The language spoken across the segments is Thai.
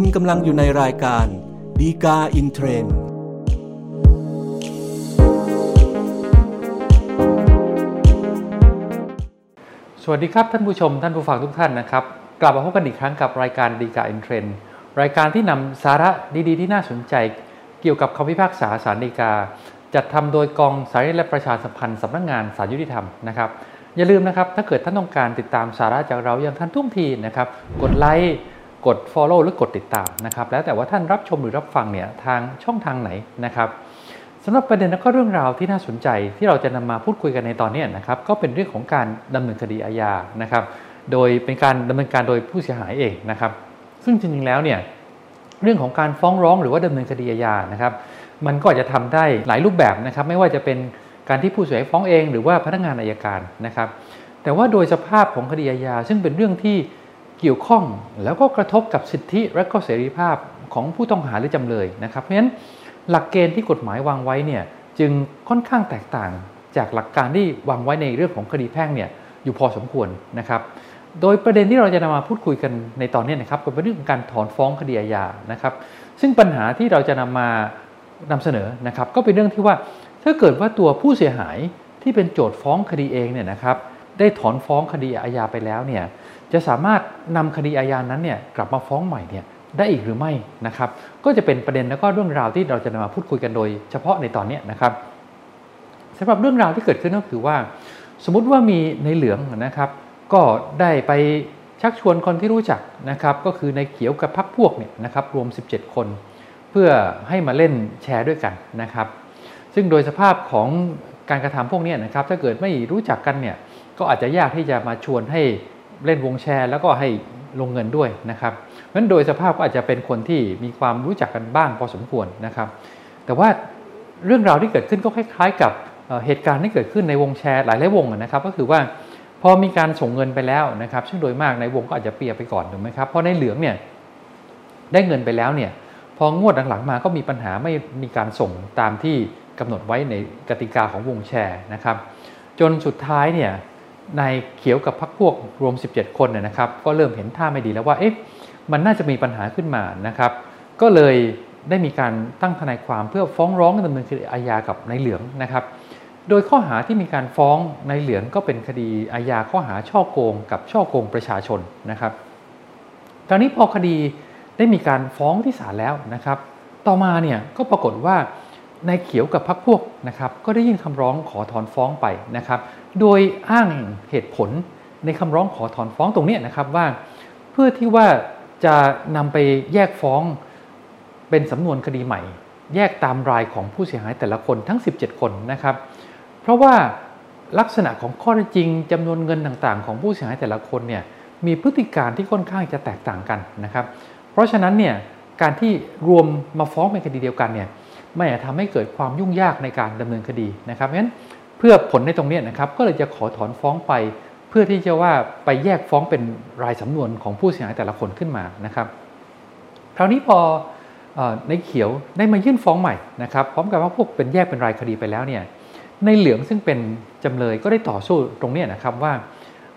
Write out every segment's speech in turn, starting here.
คุณกำลังอยู่ในรายการ ฎีกาอินเทรนด์สวัสดีครับท่านผู้ชมท่านผู้ฟังทุกท่านนะครับ กลับมาพบกันอีกครั้งกับรายการฎีกาอินเทรนด์รายการที่นำสาระดีๆ ที่น่าสนใจ เกี่ยวกับคำพิพากษาศาลฎีกา จัดทำโดยกองสารและประชาสัมพันธ์สำนักงานศาลยุติธรรมนะครับอย่าลืมนะครับถ้าเกิดท่านต้องการติดตามสาระจากเราอย่างทันท่วงทีนะครับกดไลค์ กด Follow หรือกดติดตามนะครับ แล้วแต่ว่าท่านรับชมหรือรับฟังเนี่ยทางช่องทางไหนนะครับสำหรับประเด็นและก็เรื่องราวที่น่าสนใจที่เราจะนำมาพูดคุยกันในตอนนี้นะครับก็เป็นเรื่องของการดำเนินคดีอาญานะครับ โดยเป็นการดำเนินการโดยผู้เสียหายเองนะครับ ซึ่งจริงๆแล้วเนี่ยเรื่องของการฟ้องร้องหรือว่าดำเนินคดีอาญานะครับ มันก็อาจจะทำได้หลายรูปแบบนะครับ ไม่ว่าจะเป็นการที่ผู้เสียหายฟ้องเอง หรือว่าพนักงานอายการนะครับ แต่ว่าโดยสภาพของคดีอาญาซึ่งเป็นเรื่องที่ เกี่ยวข้องแล้วก็กระทบกับสิทธิและก็เสรีภาพของผู้ต้องหาหรือจำเลยนะครับ เพราะฉะนั้นหลักเกณฑ์ที่กฎหมายวางไว้เนี่ยจึงค่อนข้างแตกต่างจากหลักการที่วางไว้ในเรื่องของคดีแพ่งเนี่ยอยู่พอสมควรนะครับ โดยประเด็นที่เราจะนำมาพูดคุยกันในตอนนี้นะครับก็เป็นเรื่องของการถอนฟ้องคดีอาญานะครับ ซึ่งปัญหาที่เราจะนำมานำเสนอนะครับ ก็เป็นเรื่องที่ว่าถ้าเกิดว่าตัวผู้เสียหายที่เป็นโจทย์ฟ้องคดีเองเนี่ยนะครับ ได้ถอนฟ้องคดีอาญาไปแล้วเนี่ย จะสามารถนำคดีอาญานั้นเนี่ยกลับมาฟ้องใหม่เนี่ยได้อีกหรือไม่นะครับก็จะเป็นประเด็นแล้วก็เรื่องราวที่เราจะนำมาพูดคุยกันโดย เฉพาะในตอนนี้นะครับสำหรับเรื่องราวที่เกิดขึ้นก็คือว่า สมมุติว่ามีในเหลืองนะครับ ก็ได้ไปชักชวนคนที่รู้จักนะครับ ก็คือในเขียวกับพักพวกเนี่ยนะครับรวม 17 คน เพื่อให้มาเล่นแชร์ด้วยกันนะครับ ซึ่งโดยสภาพของการกระทำพวกนี้นะครับถ้าเกิดไม่รู้จักกันเนี่ยก็อาจจะยากที่จะมาชวนให้ เล่นวงแชร์ แล้วก็ให้ลงเงินด้วยนะครับเพราะฉะนั้นโดยสภาพก็อาจจะเป็นคนที่มีความรู้จักกันบ้างพอสมควรนะครับ แต่ว่าเรื่องราวที่เกิดขึ้นก็คล้ายๆ กับเหตุการณ์ที่เกิดขึ้นในวงแชร์หลายหลายวงนะครับ ก็คือว่าพอมีการส่งเงินไปแล้วนะครับ ซึ่งโดยมากในวงก็อาจจะเปียไปก่อนถูกไหมครับเพราะในเหลืองเนี่ยได้เงินไปแล้วเนี่ยพองวดหลังๆมาก็มีปัญหาไม่มีการส่งตามที่กำหนดไว้ในกติกาของวงแชร์นะครับ จนสุดท้ายเนี่ย นายเขียวกับพักพวกรวม 17 คนนะครับ ก็เริ่มเห็นท่าไม่ดีแล้วว่าเอ๊ะมันน่าจะมีปัญหาขึ้นมานะครับ ก็เลยได้มีการตั้งทนายความเพื่อฟ้องร้องดำเนินคดีอาญากับนายเหลืองนะครับ โดยข้อหาที่มีการฟ้องนายเหลืองก็เป็นคดีอาญาข้อหาช่อโกง กับช่อโกงประชาชนนะครับตอนนี้พอคดีได้มีการฟ้องที่ศาลแล้วนะครับ ต่อมาเนี่ยก็ปรากฏว่านายเขียวกับพรรคพวกนะครับ ก็ได้ยื่นคำร้องขอถอนฟ้องไปนะครับ โดยอ้างเหตุผลในคำร้องขอถอนฟ้องตรงนี้นะครับว่า เพื่อที่ว่าจะนำไปแยกฟ้องเป็นสำนวนคดีใหม่ แยกตามรายของผู้เสียหายแต่ละคนทั้ง 17 คนนะครับ เพราะว่าลักษณะของข้อเท็จจริงจำนวนเงินต่างๆ ของผู้เสียหายแต่ละคนเนี่ยมีพฤติการที่ค่อนข้างจะแตกต่างกันนะครับ เพราะฉะนั้นเนี่ยการที่รวมมาฟ้องเป็นคดีเดียวกันเนี่ยไม่อาจทำให้เกิดความยุ่งยากในการดำเนินคดีนะครับเพราะฉะนั้น เพื่อผลในตรงนี้นะครับก็เลยจะขอถอนฟ้องไป เพื่อที่จะว่าไปแยกฟ้องเป็นรายสำนวนของผู้เสียหายแต่ละคนขึ้นมานะครับ คราวนี้พอในเขียวได้มายื่นฟ้องใหม่นะครับพร้อมกับว่าพวกเป็นแยกเป็นรายคดีไปแล้วเนี่ยในเหลืองซึ่งเป็นจำเลยก็ได้ต่อสู้ตรงนี้นะครับว่า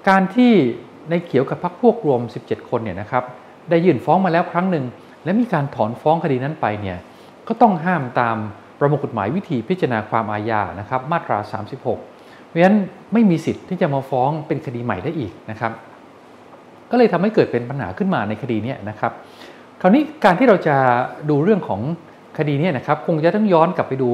การที่ในเขียวกับพรรคพวกรวม 17 คนเนี่ยนะครับได้ยื่นฟ้องมาแล้วครั้งหนึ่งและมีการถอนฟ้องคดีนั้นไปเนี่ยก็ต้องห้ามตาม ประมวลกฎหมายวิธีพิจารณาความอาญานะครับมาตรา 36 เพราะฉะนั้นไม่มีสิทธิ์ที่จะมาฟ้องเป็นคดีใหม่ได้อีกนะครับ ก็เลยทำให้เกิดเป็นปัญหาขึ้นมาในคดีนี้นะครับ คราวนี้การที่เราจะดูเรื่องของคดีนี้นะครับคงจะต้องย้อนกลับไปดู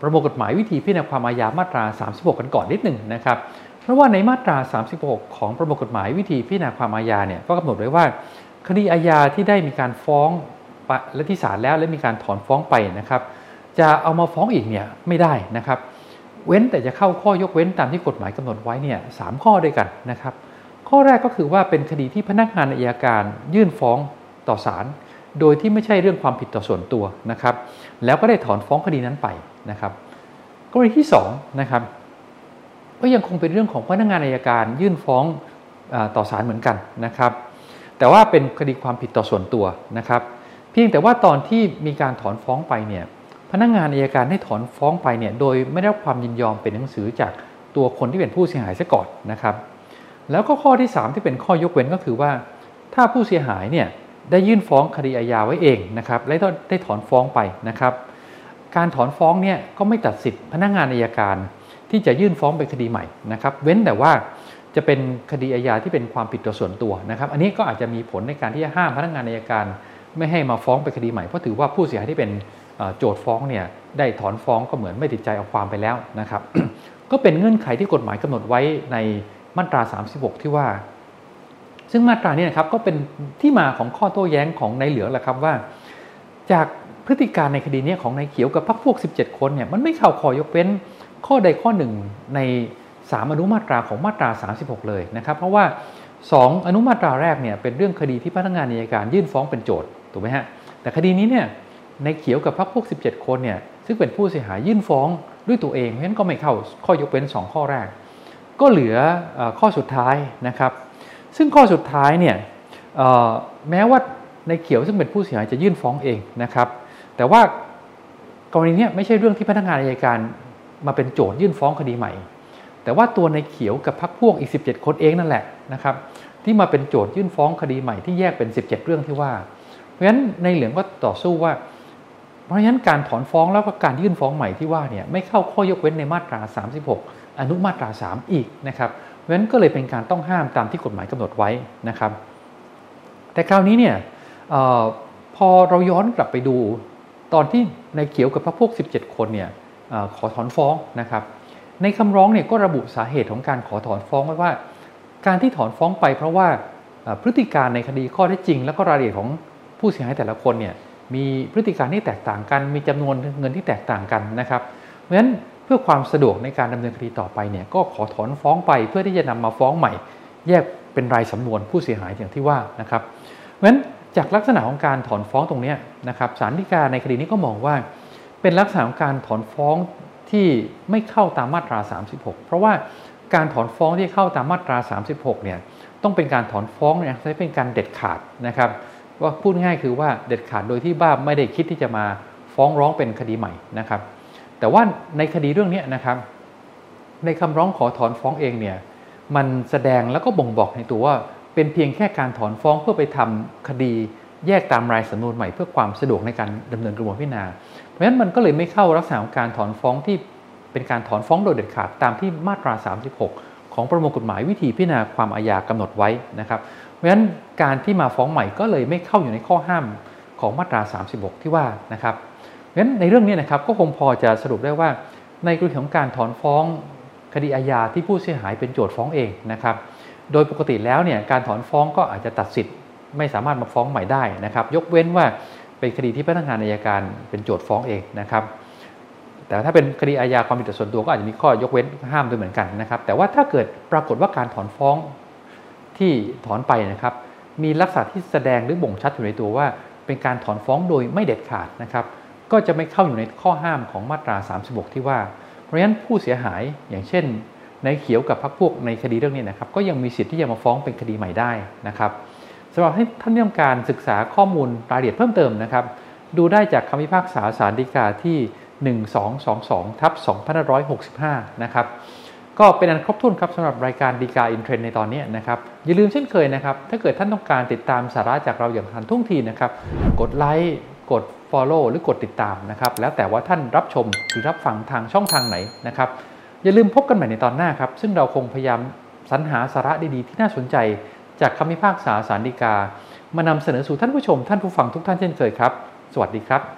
ประมวลกฎหมายวิธีพิจารณาความอาญามาตรา 36 กันก่อนนิดหนึ่งนะครับ เพราะว่าในมาตรา 36 ของประมวลกฎหมายวิธีพิจารณาความอาญาเนี่ยก็กำหนดไว้ว่า คดีอาญาที่ได้มีการฟ้องและที่ศาลแล้วและมีการถอนฟ้องไปนะครับ จะเอามาฟ้องอีกเนี่ยไม่ได้นะครับ เว้นแต่จะเข้าข้อยกเว้นตามที่กฎหมายกำหนดไว้เนี่ยสามข้อด้วยกันนะครับ ข้อแรกก็คือว่าเป็นคดีที่พนักงานอัยการยื่นฟ้องต่อศาลโดยที่ไม่ใช่เรื่องความผิดต่อส่วนตัวนะครับ แล้วก็ได้ถอนฟ้องคดีนั้นไปนะครับกรณีที่2นะครับก็ยังคงเป็นเรื่องของพนักงานอัยการยื่นฟ้องต่อศาลเหมือนกันนะครับ แต่ว่าเป็นคดีความผิดต่อส่วนตัวนะครับ เพียงแต่ว่าตอนที่มีการถอนฟ้องไปเนี่ย พนักงงานอายการให้ถอนฟ้องไปเนี่ยโดยไม่ได้รับความยินยอมเป็นหนังสือจากตัวคนที่เป็นผู้เสียหายซะก่อนนะครับ แล้วก็ข้อที่ 3 ที่เป็นข้อยกเว้นก็คือว่า ถ้าผู้เสียหายเนี่ยได้ยื่นฟ้องคดีอาญาไว้เองนะครับและได้ถอนฟ้องไปนะครับ การถอนฟ้องเนี่ยก็ไม่ตัดสิทธิ์พนักงานอายการ ที่จะยื่นฟ้องเป็นคดีใหม่นะครับ เว้นแต่ว่าจะเป็นคดีอาญาที่เป็นความผิดต่อส่วนตัวนะครับ อันนี้ก็อาจจะมีผลในการที่จะห้ามพนักงานอายการ ไม่ให้มาฟ้องเป็นคดีใหม่เพราะถือว่าผู้เสียหายที่เป็น โจทฟ้องเนี่ยได้ถอนฟ้องก็เหมือนไม่ติดใจเอาความไปแล้วนะครับ ก็เป็นเงื่อนไขที่กฎหมายกำหนดไว้ในมาตรา 36 ที่ว่า ซึ่งมาตรานี้นะครับก็เป็นที่มาของข้อโต้แย้งของนายเหลืองแหละครับว่า จากพฤติการในคดีนี้ของนายเขียวกับพรรคพวก 17 คนเนี่ยมันไม่เข้าขอยกเว้นข้อใดข้อหนึ่งใน 3 อนุมาตราของมาตรา 36 เลยนะครับ เพราะว่า 2 อนุมาตราแรกเนี่ยเป็นเรื่องคดีที่พนักงานอัยการยื่นฟ้องเป็นโจทย์ถูกไหมฮะแต่คดีนี้เนี่ย ในเขียวกับพรรคพวก 17 คนเนี่ยซึ่งเป็นผู้เสียหายยื่นฟ้องด้วยตัวเองเพราะฉะนั้นก็ไม่เข้าข้อยกเว้น 2 ข้อแรก ก็เหลือข้อสุดท้ายนะครับ ซึ่งข้อสุดท้ายเนี่ยแม้ว่าในเขียวซึ่งเป็นผู้เสียหายจะยื่นฟ้องเองนะครับ แต่ว่ากรณีนี้ไม่ใช่เรื่องที่พนักงานอายการมาเป็นโจทยื่นฟ้องคดีใหม่ แต่ว่าตัวในเขียวกับพักพวกอีก 17 คนเองนั่นแหละนะครับ ที่มาเป็นโจทยื่นฟ้องคดีใหม่ที่แยกเป็น 17 เรื่องที่ว่า เพราะฉะนั้นในเหลืองก็ต่อสู้ว่า เพราะฉะนั้นการถอนฟ้องแล้วก็การยื่นฟ้องใหม่ที่ว่าเนี่ยไม่เข้าข้อยกเว้นในมาตรา 36 อนุมาตรา 3 อีกนะครับเพราะฉะนั้นก็เลยเป็นการต้องห้ามตามที่กฎหมายกำหนดไว้นะครับ แต่คราวนี้เนี่ยออพอเราย้อนกลับไปดูตอนที่ในเขียวกับพระพวก 17 คนเนี่ยอขอถอนฟ้องนะครับ ในคำร้องเนี่ยก็ระบุสาเหตุของการขอถอนฟ้องไว้ว่า การที่ถอนฟ้องไปเพราะว่าพฤติการในคดีข้อเท็จจริง แล้วก็รายละเอียดของผู้เสียหายแต่ละคนเนี่ย มีพฤติการที่แตกต่างกัน มีจำนวนเงินที่แตกต่างกันนะครับ เพราะฉะนั้นเพื่อความสะดวกในการดำเนินคดีต่อไปเนี่ยก็ขอถอนฟ้องไปเพื่อที่จะนำมาฟ้องใหม่ แยกเป็นรายสำนวนผู้เสียหายอย่างที่ว่านะครับ เพราะฉะนั้นจากลักษณะของการถอนฟ้องตรงนี้นะครับศาลฎีกาในคดีนี้ก็มองว่า เป็นลักษณะของการถอนฟ้องที่ไม่เข้าตามมาตรา 36 เพราะว่าการถอนฟ้องที่เข้าตามมาตรา 36เนี่ยต้องเป็นการถอนฟ้องเนี่ยใช้เป็นการเด็ดขาดนะครับ ว่าพูดง่ายคือว่าเด็ดขาดโดยที่บ้าไม่ได้คิดที่จะมาฟ้องร้องเป็นคดีใหม่นะครับ แต่ว่าในคดีเรื่องนี้นะครับ ในคำร้องขอถอนฟ้องเองเนี่ยมันแสดงแล้วก็บ่งบอกในตัวว่า เป็นเพียงแค่การถอนฟ้องเพื่อไปทำคดีแยกตามรายสำนวนใหม่เพื่อความสะดวกในการดำเนินกระบวนพิจารณา เพราะฉะนั้นมันก็เลยไม่เข้ารักษณะของการถอนฟ้องที่เป็นการถอนฟ้องโดยเด็ดขาดตามที่มาตรา 36 ของประมวลกฎหมายวิธีพิจารณาความอาญากำหนดไว้นะครับ เพราะฉะนั้นการที่มาฟ้องใหม่ก็เลยไม่เข้าอยู่ในข้อห้ามของมาตรา 36 ที่ว่านะครับเพราะฉะนั้นในเรื่องนี้นะครับก็คงพอจะสรุปได้ว่า ในกรณีของการถอนฟ้องคดีอาญาที่ผู้เสียหายเป็นโจทย์ฟ้องเองนะครับ โดยปกติแล้วเนี่ยการถอนฟ้องก็อาจจะตัดสิทธิ์ไม่สามารถมาฟ้องใหม่ได้นะครับ ยกเว้นว่าเป็นคดีที่พนักงานอายการเป็นโจทย์ฟ้องเองนะครับ แต่ถ้าเป็นคดีอาญาความผิดต่อส่วนตัวก็อาจจะมีข้อยกเว้นห้ามด้วยเหมือนกันนะครับ แต่ว่าถ้าเกิดปรากฏว่าการถอนฟ้อง ที่ถอนไปนะครับ มีลักษณะที่แสดงหรือบ่งชัดอยู่ในตัวว่า เป็นการถอนฟ้องโดยไม่เด็ดขาดนะครับ ก็จะไม่เข้าอยู่ในข้อห้ามของมาตรา 36 ที่ว่า เพราะฉะนั้นผู้เสียหายอย่างเช่นในเขียวกับพรรคพวกในคดีเรื่องนี้นะครับ ก็ยังมีสิทธิ์ที่จะมาฟ้องเป็นคดีใหม่ได้นะครับสำหรับให้ท่านที่ต้องการศึกษาข้อมูลรายละเอียดเพิ่มเติมนะครับ ดูได้จากคำพิพากษาสารดีกาที่ 1222ทับ2565 นะครับ ก็เป็นอันครบถ้วนครับสำหรับรายการดีกาอินเทรนในตอนนี้นะครับ อย่าลืมเช่นเคยนะครับ ถ้าเกิดท่านต้องการติดตามสาระจากเราอย่างทันท่วงทีนะครับ กดไลค์กด Follow หรือกดติดตามนะครับ แล้วแต่ว่าท่านรับชมหรือรับฟังทางช่องทางไหนนะครับ อย่าลืมพบกันใหม่ในตอนหน้าครับ ซึ่งเราคงพยายามสรรหาสาระดีๆ ที่น่าสนใจ จากคำพิพากษาสารดีกา มานำเสนอสู่ท่านผู้ชมท่านผู้ฟังทุกท่านเช่นเคยครับ สวัสดีครับ